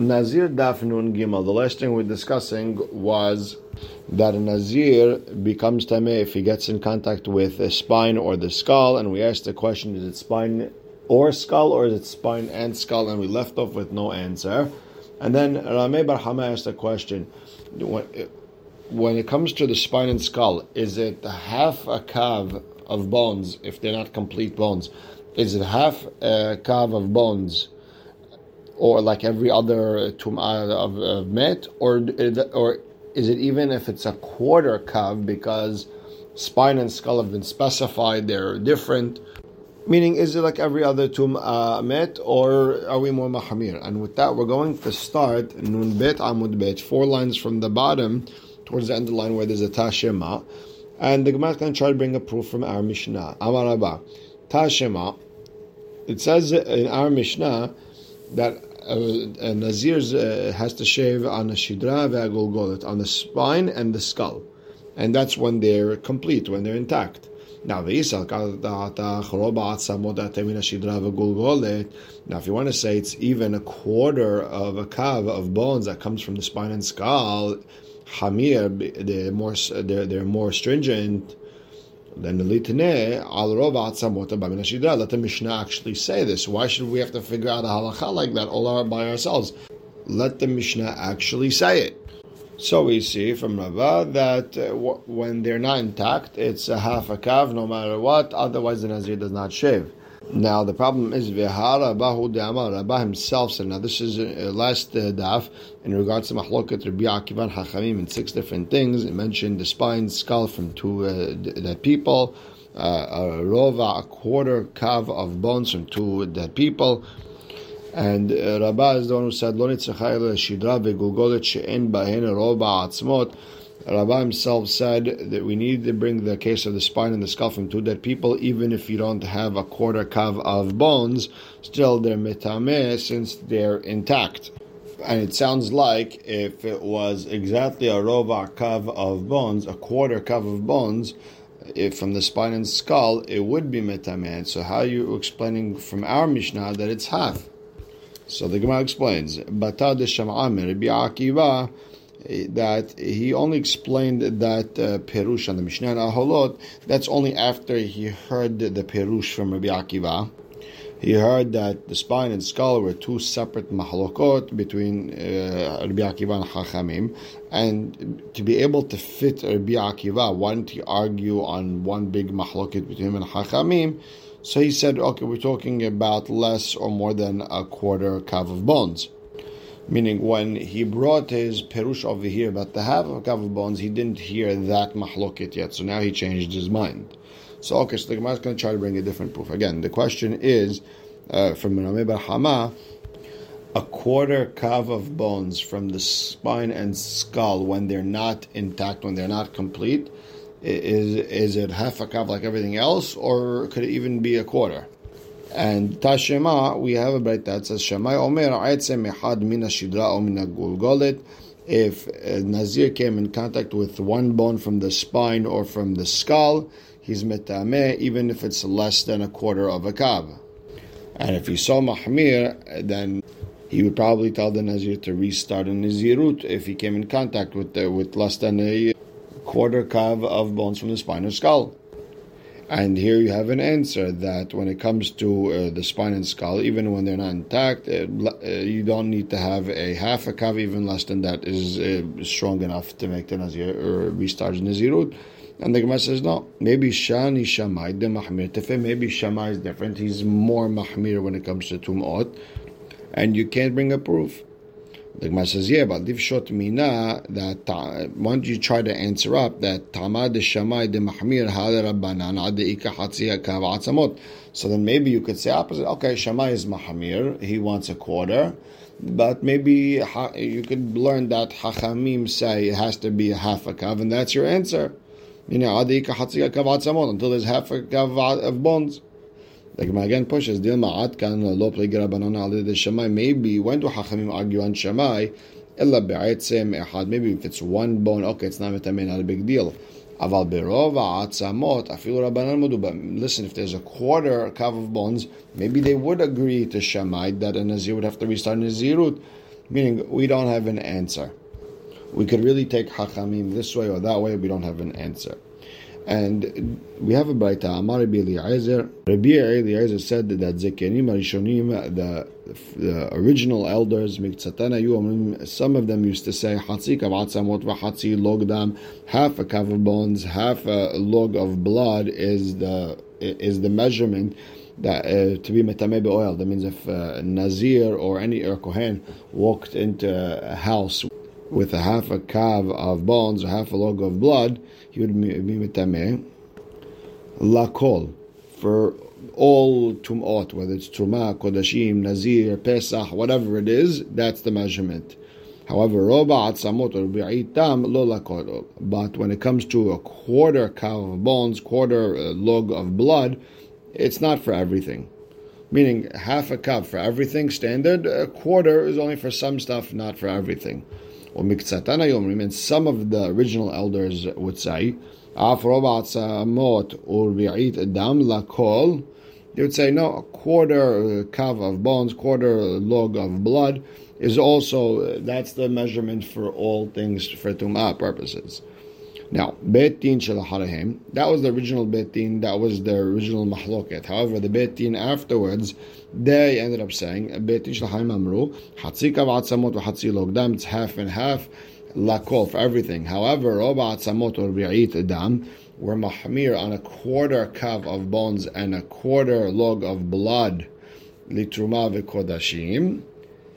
Nazir Daf Nun Gimel. The last thing we're discussing was that a Nazir becomes Tameh if he gets in contact with the spine or the skull, and we asked the question: Is it spine or skull, or is it spine and skull? And we left off with no answer. And then Rami Bar Hama asked the question: When it comes to the spine and skull, is it half a kav of bones if they're not complete bones? Is it half a kav of bones? Or like every other uh, tum'ah of, of met, or uh, or is it even if it's a quarter kav because spine and skull have been specified, they're different? Meaning, is it like every other tum'ah met, or are we more mahamir? And with that, we're going to start nun bet amud bet, four lines from the bottom towards the end of the line where there's a tashema, and the Gemara is going to try to bring a proof from our Mishnah. Amar tashema. It says in our Mishnah that a Nazir uh, has to shave on a shidra ve'agolgolet, on the spine and the skull. And that's when they're complete, when they're intact. Now, now, if you want to say it's even a quarter of a kav of bones that comes from the spine and skull, hamir, they're more, they're, they're more stringent then the al rova. Let the Mishnah actually say this. Why should we have to figure out a halacha like that all by ourselves? Let the Mishnah actually say it. So we see from Rava that uh, w- when they're not intact, it's a half a kav no matter what. Otherwise, the Nazir does not shave. Now the problem is Vihara Bahu De'amar Rabba himself said. Now this is uh, last uh, daf in regards to Mahloket Rabbi Akivan Hachamim in six different things. It mentioned the spine, skull from two uh, dead people, uh, a rova, a quarter kav of bones from two dead people. And uh, is the one who said, Lo shidra ve'gulgolet she'en bahen rova atzmot. Rabbi himself said that we need to bring the case of the spine and the skull from two dead people, even if you don't have a quarter kav of bones, still they're metameh since they're intact. And it sounds like if it was exactly a rova kav of bones, a quarter kav of bones, if from the spine and skull, it would be metameh. So how are you explaining from our Mishnah that it's half? So the Gemara explains, Bata de Rabbi Akiva, that he only explained that uh, Perush on the Mishnah and Aholot, that's only after he heard the Perush from Rabbi Akiva. He heard that the spine and skull were two separate mahalokot between uh, Rabbi Akiva and Chachamim, and to be able to fit Rabbi Akiva, why didn't he argue on one big mahalokot between him and Chachamim? So he said, okay, we're talking about less or more than a quarter kav of bones. Meaning, when he brought his perush over here about the half of a kav of bones, he didn't hear that mahloket yet. So now he changed his mind. So okay, so the Gemara is going to try to bring a different proof. Again, the question is uh, from Rami Bar Hama, a quarter kav of bones from the spine and skull when they're not intact, when they're not complete, is is it half a kav like everything else, or could it even be a quarter? And Tashema, we have a break that says Shemai Omer Aitzem Echad Mina Shidra or Mina Gulgolet. If Nazir came in contact with one bone from the spine or from the skull, he's metameh, even if it's less than a quarter of a kav. And if he saw mahmir, then he would probably tell the Nazir to restart a Nazirut if he came in contact with the, with less than a quarter kav of bones from the spine or skull. And here you have an answer that when it comes to uh, the spine and skull, even when they're not intact, uh, uh, you don't need to have a half a kav, even less than that is uh, strong enough to make the nazir or restart nazirut. And the Gemara says no. Maybe shani shamai de mahmir tefe. Maybe shamai is different. He's more mahmir when it comes to tumot, and you can't bring a proof. The Gemara says, yeah, but livshot mina that once you try to answer up that tamad shamai de mahmir hal rabbanan ad ika. So then maybe you could say opposite. Okay, shamai is mahmir. He wants a quarter. But maybe you could learn that hachamim say it has to be a half a kav, and that's your answer. You know, until there's half a kav of bones. Gemara again pushes Dilma Atkan lo play Garabanan Ali the Shemai. Maybe when do Hachamim argue on Shemai? Illa be'etzem echad. Maybe if it's one bone, okay, it's not not a big deal. Aval berova atzamot afilu Rabbanan mudu. But listen, if there's a quarter kav of bones, maybe they would agree to Shemai that a Nazir would have to restart Nazirut. Meaning, we don't have an answer. We could really take Hachamim this way or that way, we don't have an answer. And we have a Baita, Amar Rabbi Eliezer. Rabbi said that Zekenim Arishonim, the, the original elders, some of them used to say, Logdam, half a kav of bones, half a log of blood is the is the measurement that uh, to be metame oil. That means if uh, Nazir or any er Kohen walked into a house with a half a kav of bones or half a log of blood, he would be metame. Lakol for all tumot, whether it's truma, kodashim, nazir, pesach, whatever it is, that's the measurement. However, roba atzamot or bi'itam lo lakol. But when it comes to a quarter kav of bones, quarter uh, log of blood, it's not for everything. Meaning half a cup for everything standard, a quarter is only for some stuff, not for everything. Or and some of the original elders would say, or dam they would say, no, a quarter uh, kav of bones, quarter uh, log of blood is also, uh, that's the measurement for all things for tum'ah purposes. Now, Bet Din Shalaharahim, that was the original Bet Din, that was the original Mahloket. However, the Bet Din afterwards, they ended up saying, Bet Din Shalaharahim Amru, Hatzi Kavat Samot Hatzi Logdam, it's half and half, Lakol, for everything. However, Roba Atzamot or Bi'it Adam, were Mahmir on a quarter kav of bones and a quarter log of blood, Litruma V'Kodashim,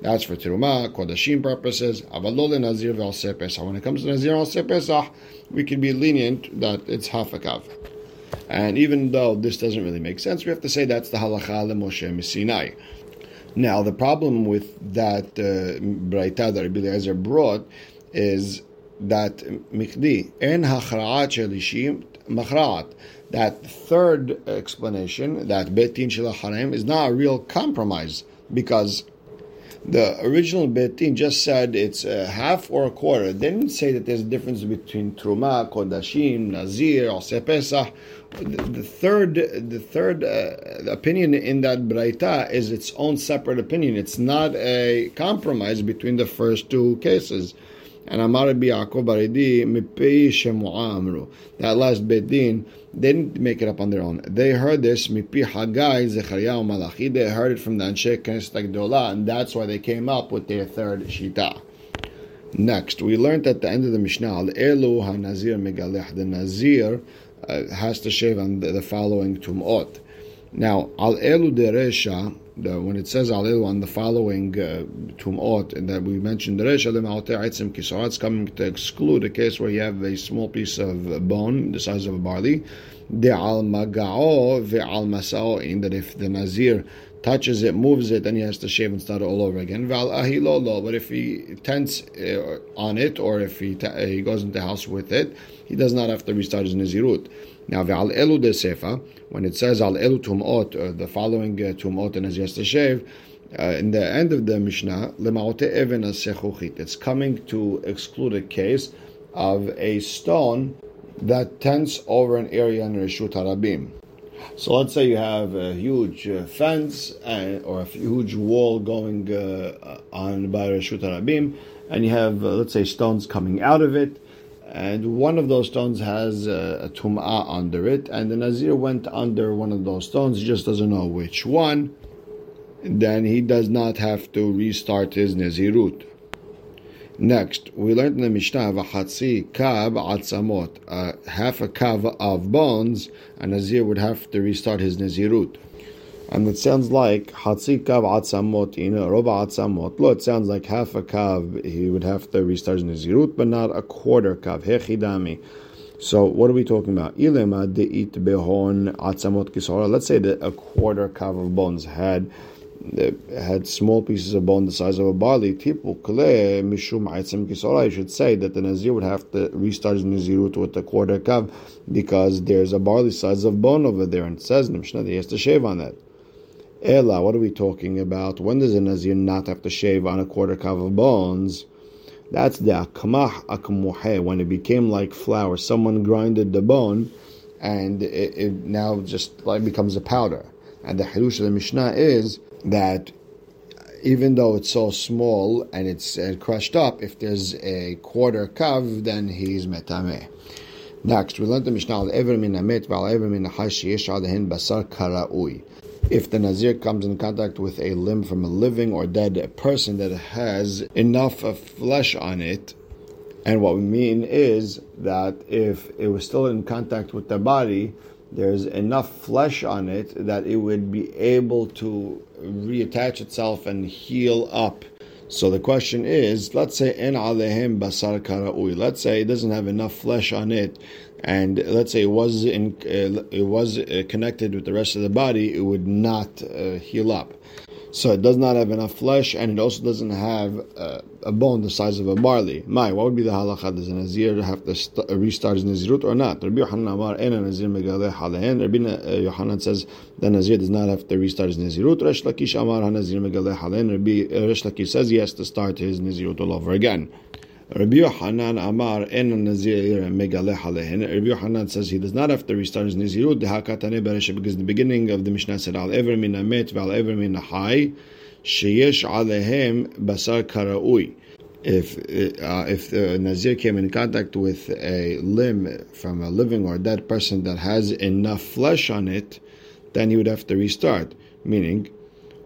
that's for Terumah, Kodashim purposes. Avalol Nazir Pesach. When it comes to Nazir Al Pesach, we can be lenient that it's half a kav. And even though this doesn't really make sense, we have to say that's the halacha Moshe Sinai. Now, the problem with that uh, Braita that Rabbi Eliezer brought is that mikdi en hachra'at shelishim machra'at. That third explanation, that betin shel is not a real compromise because the original betin just said it's a half or a quarter. They didn't say that there's a difference between truma, kodashim, nazir, oseh pesach. The, third, the third uh, opinion in that braita is its own separate opinion. It's not a compromise between the first two cases. And Amar Rabbi Yaakov bar Idi mipei amru. That last bedin they didn't make it up on their own. They heard this mipi Hagai Zechariah Malachi. They heard it from the Anshe Knesset Gdola, and that's why they came up with their third shita. Next, we learned at the end of the Mishnah, Elu HaNazir Megalech. The Nazir uh, has to shave on the, the following tumot. Now, Al Elu Deresha, the, when it says Alil on the following uh, tumot, and that we mentioned the Resha Lemauter Kisara, it's coming to exclude a case where you have a small piece of bone the size of a barley. The al magao ve al masao, in that if the Nazir touches it, moves it, then he has to shave and start all over again. But if he tents uh, on it, or if he, he goes into the house with it, he does not have to restart his Nazirut. Now, when it says al elu tumot, uh, the following uh, tumot and as yes to shave, uh, in the end of the Mishnah. It's coming to exclude a case of a stone that tents over an area in Rishut Harabim. So let's say you have a huge uh, fence and, or a huge wall going uh, on by Rishut Harabim, and you have, uh, let's say, stones coming out of it, and one of those stones has a, a tum'ah under it, and the Nazir went under one of those stones, he just doesn't know which one, then he does not have to restart his Nazirut. Next, we learned in the Mishnah, V'chatzi kav atzamot, uh, half a kav of bones, a Nazir would have to restart his Nazirut. And it sounds like Hatzi Kav Atzamot, know, Roba Atzamot. Lo, it sounds like half a Kav, he would have to restart his Nazirut, but not a quarter Kav. Hechidami. So what are we talking about? Ilema deit behon atzamot kisora. Let's say that a quarter kav of bones had had small pieces of bone the size of a barley. Tipu kle mishum atzam kisora. I should say that the nazir would have to restart his nazirut with a quarter kav because there's a barley size of bone over there, and it says Mishnah he has to shave on that. Ella, what are we talking about? When does a Nazir not have to shave on a quarter cup of bones? That's the akmah akmuhe, when it became like flour. Someone grinded the bone and it, it now just like becomes a powder. And the Hirush of the Mishnah is that even though it's so small and it's uh, crushed up, if there's a quarter kav, then he's metame. Next, we learned the Mishnah ever min amet val ever min sheyesh alehin basar karaui. If the Nazir comes in contact with a limb from a living or dead person that has enough flesh on it, and what we mean is that if it was still in contact with the body, there's enough flesh on it that it would be able to reattach itself and heal up. So the question is, let's say en alehem basar karaui. Let's say it doesn't have enough flesh on it, and let's say it was in, uh, it was uh, connected with the rest of the body, it would not uh, heal up. So it does not have enough flesh, and it also doesn't have uh, a bone the size of a barley. My, what would be the halacha? Does a nazir have to st- restart his nazirut or not? Rabbi Yohanan Amar ena nazir megaleh halehen. Rabbi uh, Yohanan says the nazir does not have to restart his nazirut. Resh Lakish Amar hanazir megaleh halehen. Rabbi uh, Resh Lakish says he has to start his nazirut all over again. Rabbi Yohanan Amar en nazir megaleh. Rabbi Yohanan says he does not have to restart his nazirut. Dehakatane beresha because the beginning of the Mishnah said al ever min val ever min hay sheyesh alehem basar karaui. If uh, if the nazir came in contact with a limb from a living or dead person that has enough flesh on it, then he would have to restart. Meaning,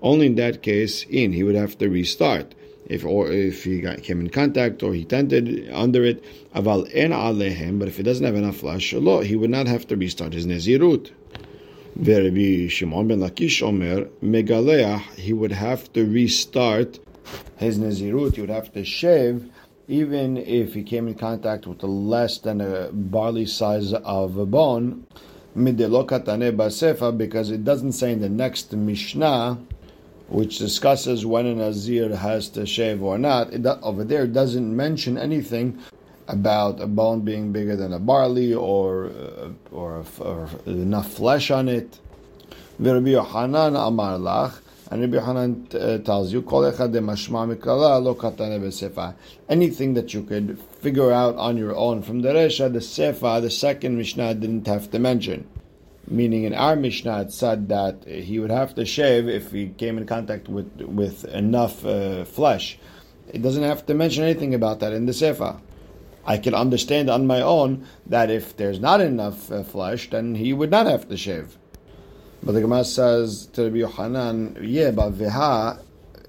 only in that case, in he would have to restart if or if he got, came in contact or he tented under it, aval en alehem. But if he doesn't have enough flesh, he would not have to restart his nezirut. Ve'Rabbi Shimon ben Lakish Omer megaleach, he would have to restart his nezirut. He would have to shave, even if he came in contact with less than a barley size of a bone. Because it doesn't say in the next Mishnah which discusses when a Nazir has to shave or not, it, over there doesn't mention anything about a bone being bigger than a barley or uh, or, or, enough flesh on it. Rabbi Yohanan Amar Lach, and Rabbi Yohanan uh, tells you, Anything that you could figure out on your own from the Resha, the Sefa, the second Mishnah didn't have to mention meaning in our Mishnah it said that he would have to shave if he came in contact with with enough uh, flesh. It doesn't have to mention anything about that in the Sefer. I can understand on my own that if there's not enough uh, flesh, then he would not have to shave. But the Gemara says to Rabbi Yohanan, yeah, but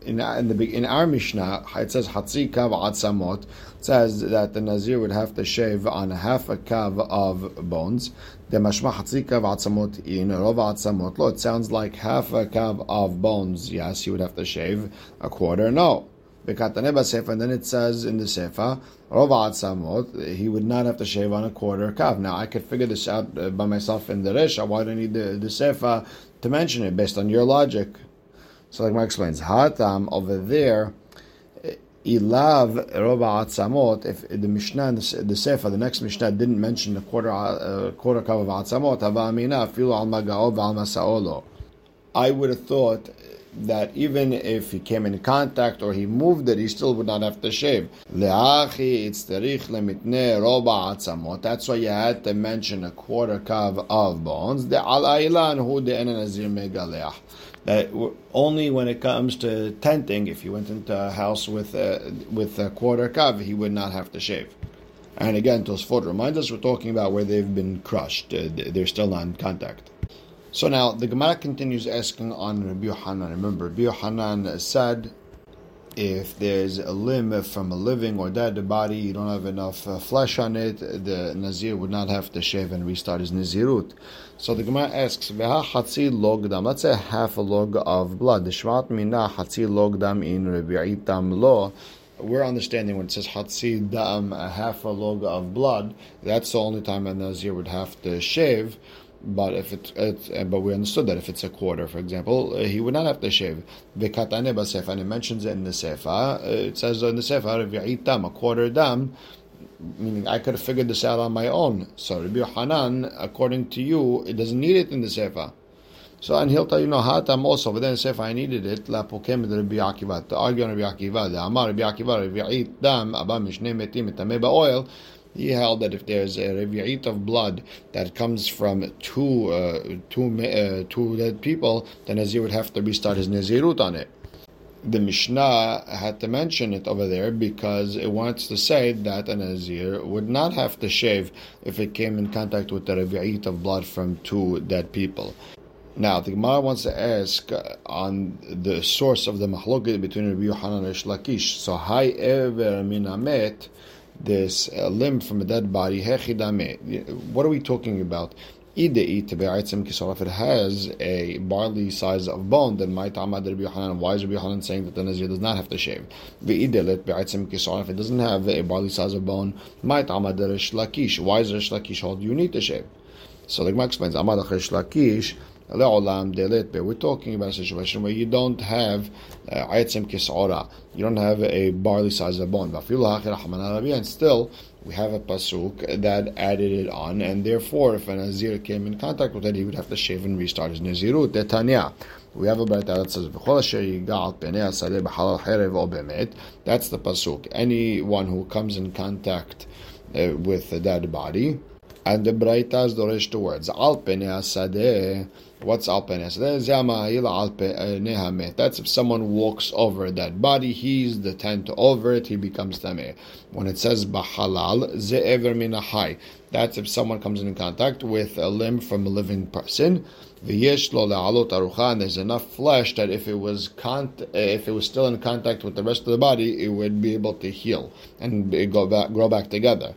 in, in the in our Mishnah it says hatzi kav atzamot says that the nazir would have to shave on half a kav of bones. The mashma hatzi kav atzamot in rov atzamot lo. It sounds like half a kav of bones. Yes, he would have to shave a quarter. No. And then it says in the Sefer, Rov Atzamot, he would not have to shave on a quarter kav. Now, I could figure this out uh, by myself in the Resha. Why do I need the, the Sefer to mention it based on your logic? So like Mark explains, Hatam over there, Ilav Roba Atzamot, if the Mishnah, the, the Sefer, the next Mishnah didn't mention the quarter uh, quarter cup of Atzamot, Hava Amina, Filu Al Magaov Al Masaolo. I would have thought that even if he came in contact or he moved it, he still would not have to shave. That's why you had to mention a quarter kav of bones. The alaylan hu de nazir megaleach that only when it comes to tenting, if he went into a house with a, with a quarter kav, he would not have to shave. And again, Tosfot reminds us we're talking about where they've been crushed; uh, they're still not in contact. So now the Gemara continues asking on Rabbi Yohanan. Remember, Rabbi Yohanan said if there's a limb from a living or dead body, you don't have enough uh, flesh on it, the Nazir would not have to shave and restart his Nazirut. So the Gemara asks, logdam. Let's say half a log of blood. The Shvat mina hatzi logdam in Rebi'itam lo. We're understanding when it says hatzi dam, a half a log of blood. That's the only time a Nazir would have to shave. But if it's, it's uh, but we understood that if it's a quarter, for example, uh, he would not have to shave. V'katane b'sefa, and it mentions it in the sefa. Uh, it says in the sefa, if you eat dam, a quarter dam, meaning I could have figured this out on my own. So Rabbi Hanan, according to you, it doesn't need it in the sefa. So and he'll tell you, no, hatam also, but then sefa I needed it. La pokem Rabbi Akiva to argue on Rabbi Akiva. The Amar Rabbi Akiva, Rabbi dam, abba mishne metim etameh oil he held that if there's a revi'it of blood that comes from two, uh, two, uh, two dead people, then Nazir would have to restart his Nazirut on it. the Mishnah had to mention it over there because it wants to say that an Nazir would not have to shave if it came in contact with the Revi'it of blood from two dead people. Now, the Gemara wants to ask on the source of the mahloket between Rabbi Yohanan and Rish Lakish. So, hi Ever Minamet, this uh, limb from a dead body, What are we talking about? If it has a barley size of bone, then my Rabbi Yohanan. Why is Rabbi Yohanan saying that the Nazir does not have to shave? If it doesn't have a barley size of bone, my tamad Rish. Why is Rish Lakish hold you need to shave? So the Gemara explains, Amad Rish. We're talking about a situation where you don't have aitzim kisora, you don't have a barley size of bone. And still, we have a pasuk that added it on, and therefore, if a nazir came in contact with it, he would have to shave and restart his nazirut. Tetanya. We have a brayta that says, That's the pasuk. Anyone who comes in contact uh, with dead body, and the brayta is doresh two words. Al sadeh What's eh, alpenes? Eh, that's if someone walks over that body, he's the tent over it, he becomes tameh. When it says bahalal, ze'ever minahai, that's if someone comes in contact with a limb from a living person. And there's enough flesh that if it was con- eh, if it was still in contact with the rest of the body, it would be able to heal and go back, grow back together.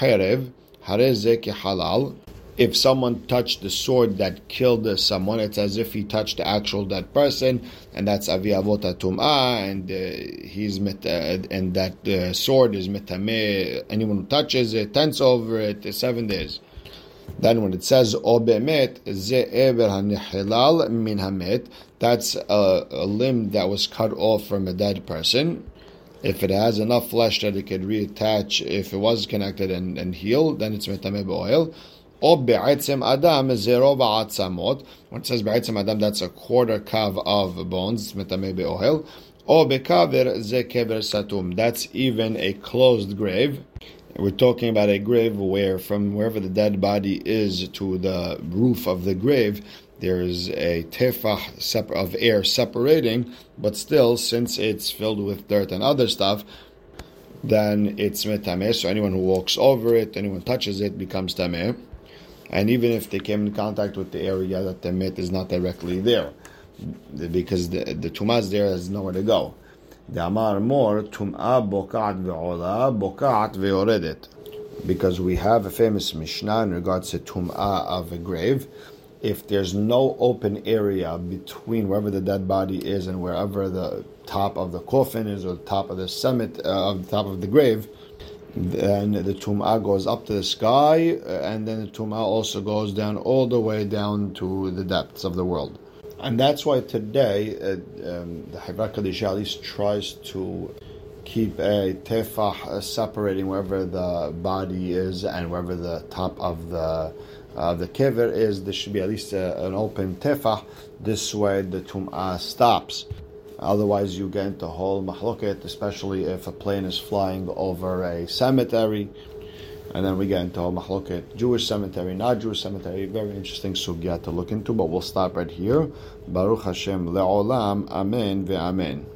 Herev, halal if someone touched the sword that killed someone, it's as if he touched the actual dead person, and that's aviyavota tum'ah, and uh, he's met, uh, and that uh, sword is metame. Anyone who touches it, tents over it, seven days. Then when it says obemet min hamet, that's a, a limb that was cut off from a dead person. If it has enough flesh that it could reattach, if it was connected and, and healed, then it's metame oil. Or be'etzem adam zero ba'atzamot. When it says be'etzem adam, that's a quarter kav of bones. Metame be'ohel. Or be'kaver ze kever satum. That's even a closed grave. We're talking about a grave where from wherever the dead body is to the roof of the grave, there's a tefah of air separating, but still, since it's filled with dirt and other stuff, then it's metameh. So anyone who walks over it, anyone touches it, becomes tameh and even if they came in contact with the area that the mit is not directly there, because the the tumah is there, there's nowhere to go. The amar more tumah bokat ve'ola bokat ve'oredet, because we have a famous mishnah in regards to tumah of a grave. If there's no open area between wherever the dead body is and wherever the top of the coffin is or the top of the summit uh, of the top of the grave, then the tum'ah goes up to the sky, uh, and then the tum'ah also goes down all the way down to the depths of the world. And that's why today uh, um, the Hevra Kadishalis tries to keep a tefah separating wherever the body is and wherever the top of the uh, the kever is. There should be at least a, uh, an open tefah. This way the tum'ah stops. Otherwise, you get into whole mahloket, especially if a plane is flying over a cemetery. And then we get into whole mahloket, Jewish cemetery, not Jewish cemetery. Very interesting sugya to look into, but we'll stop right here. Baruch Hashem le'olam, amen ve'amen.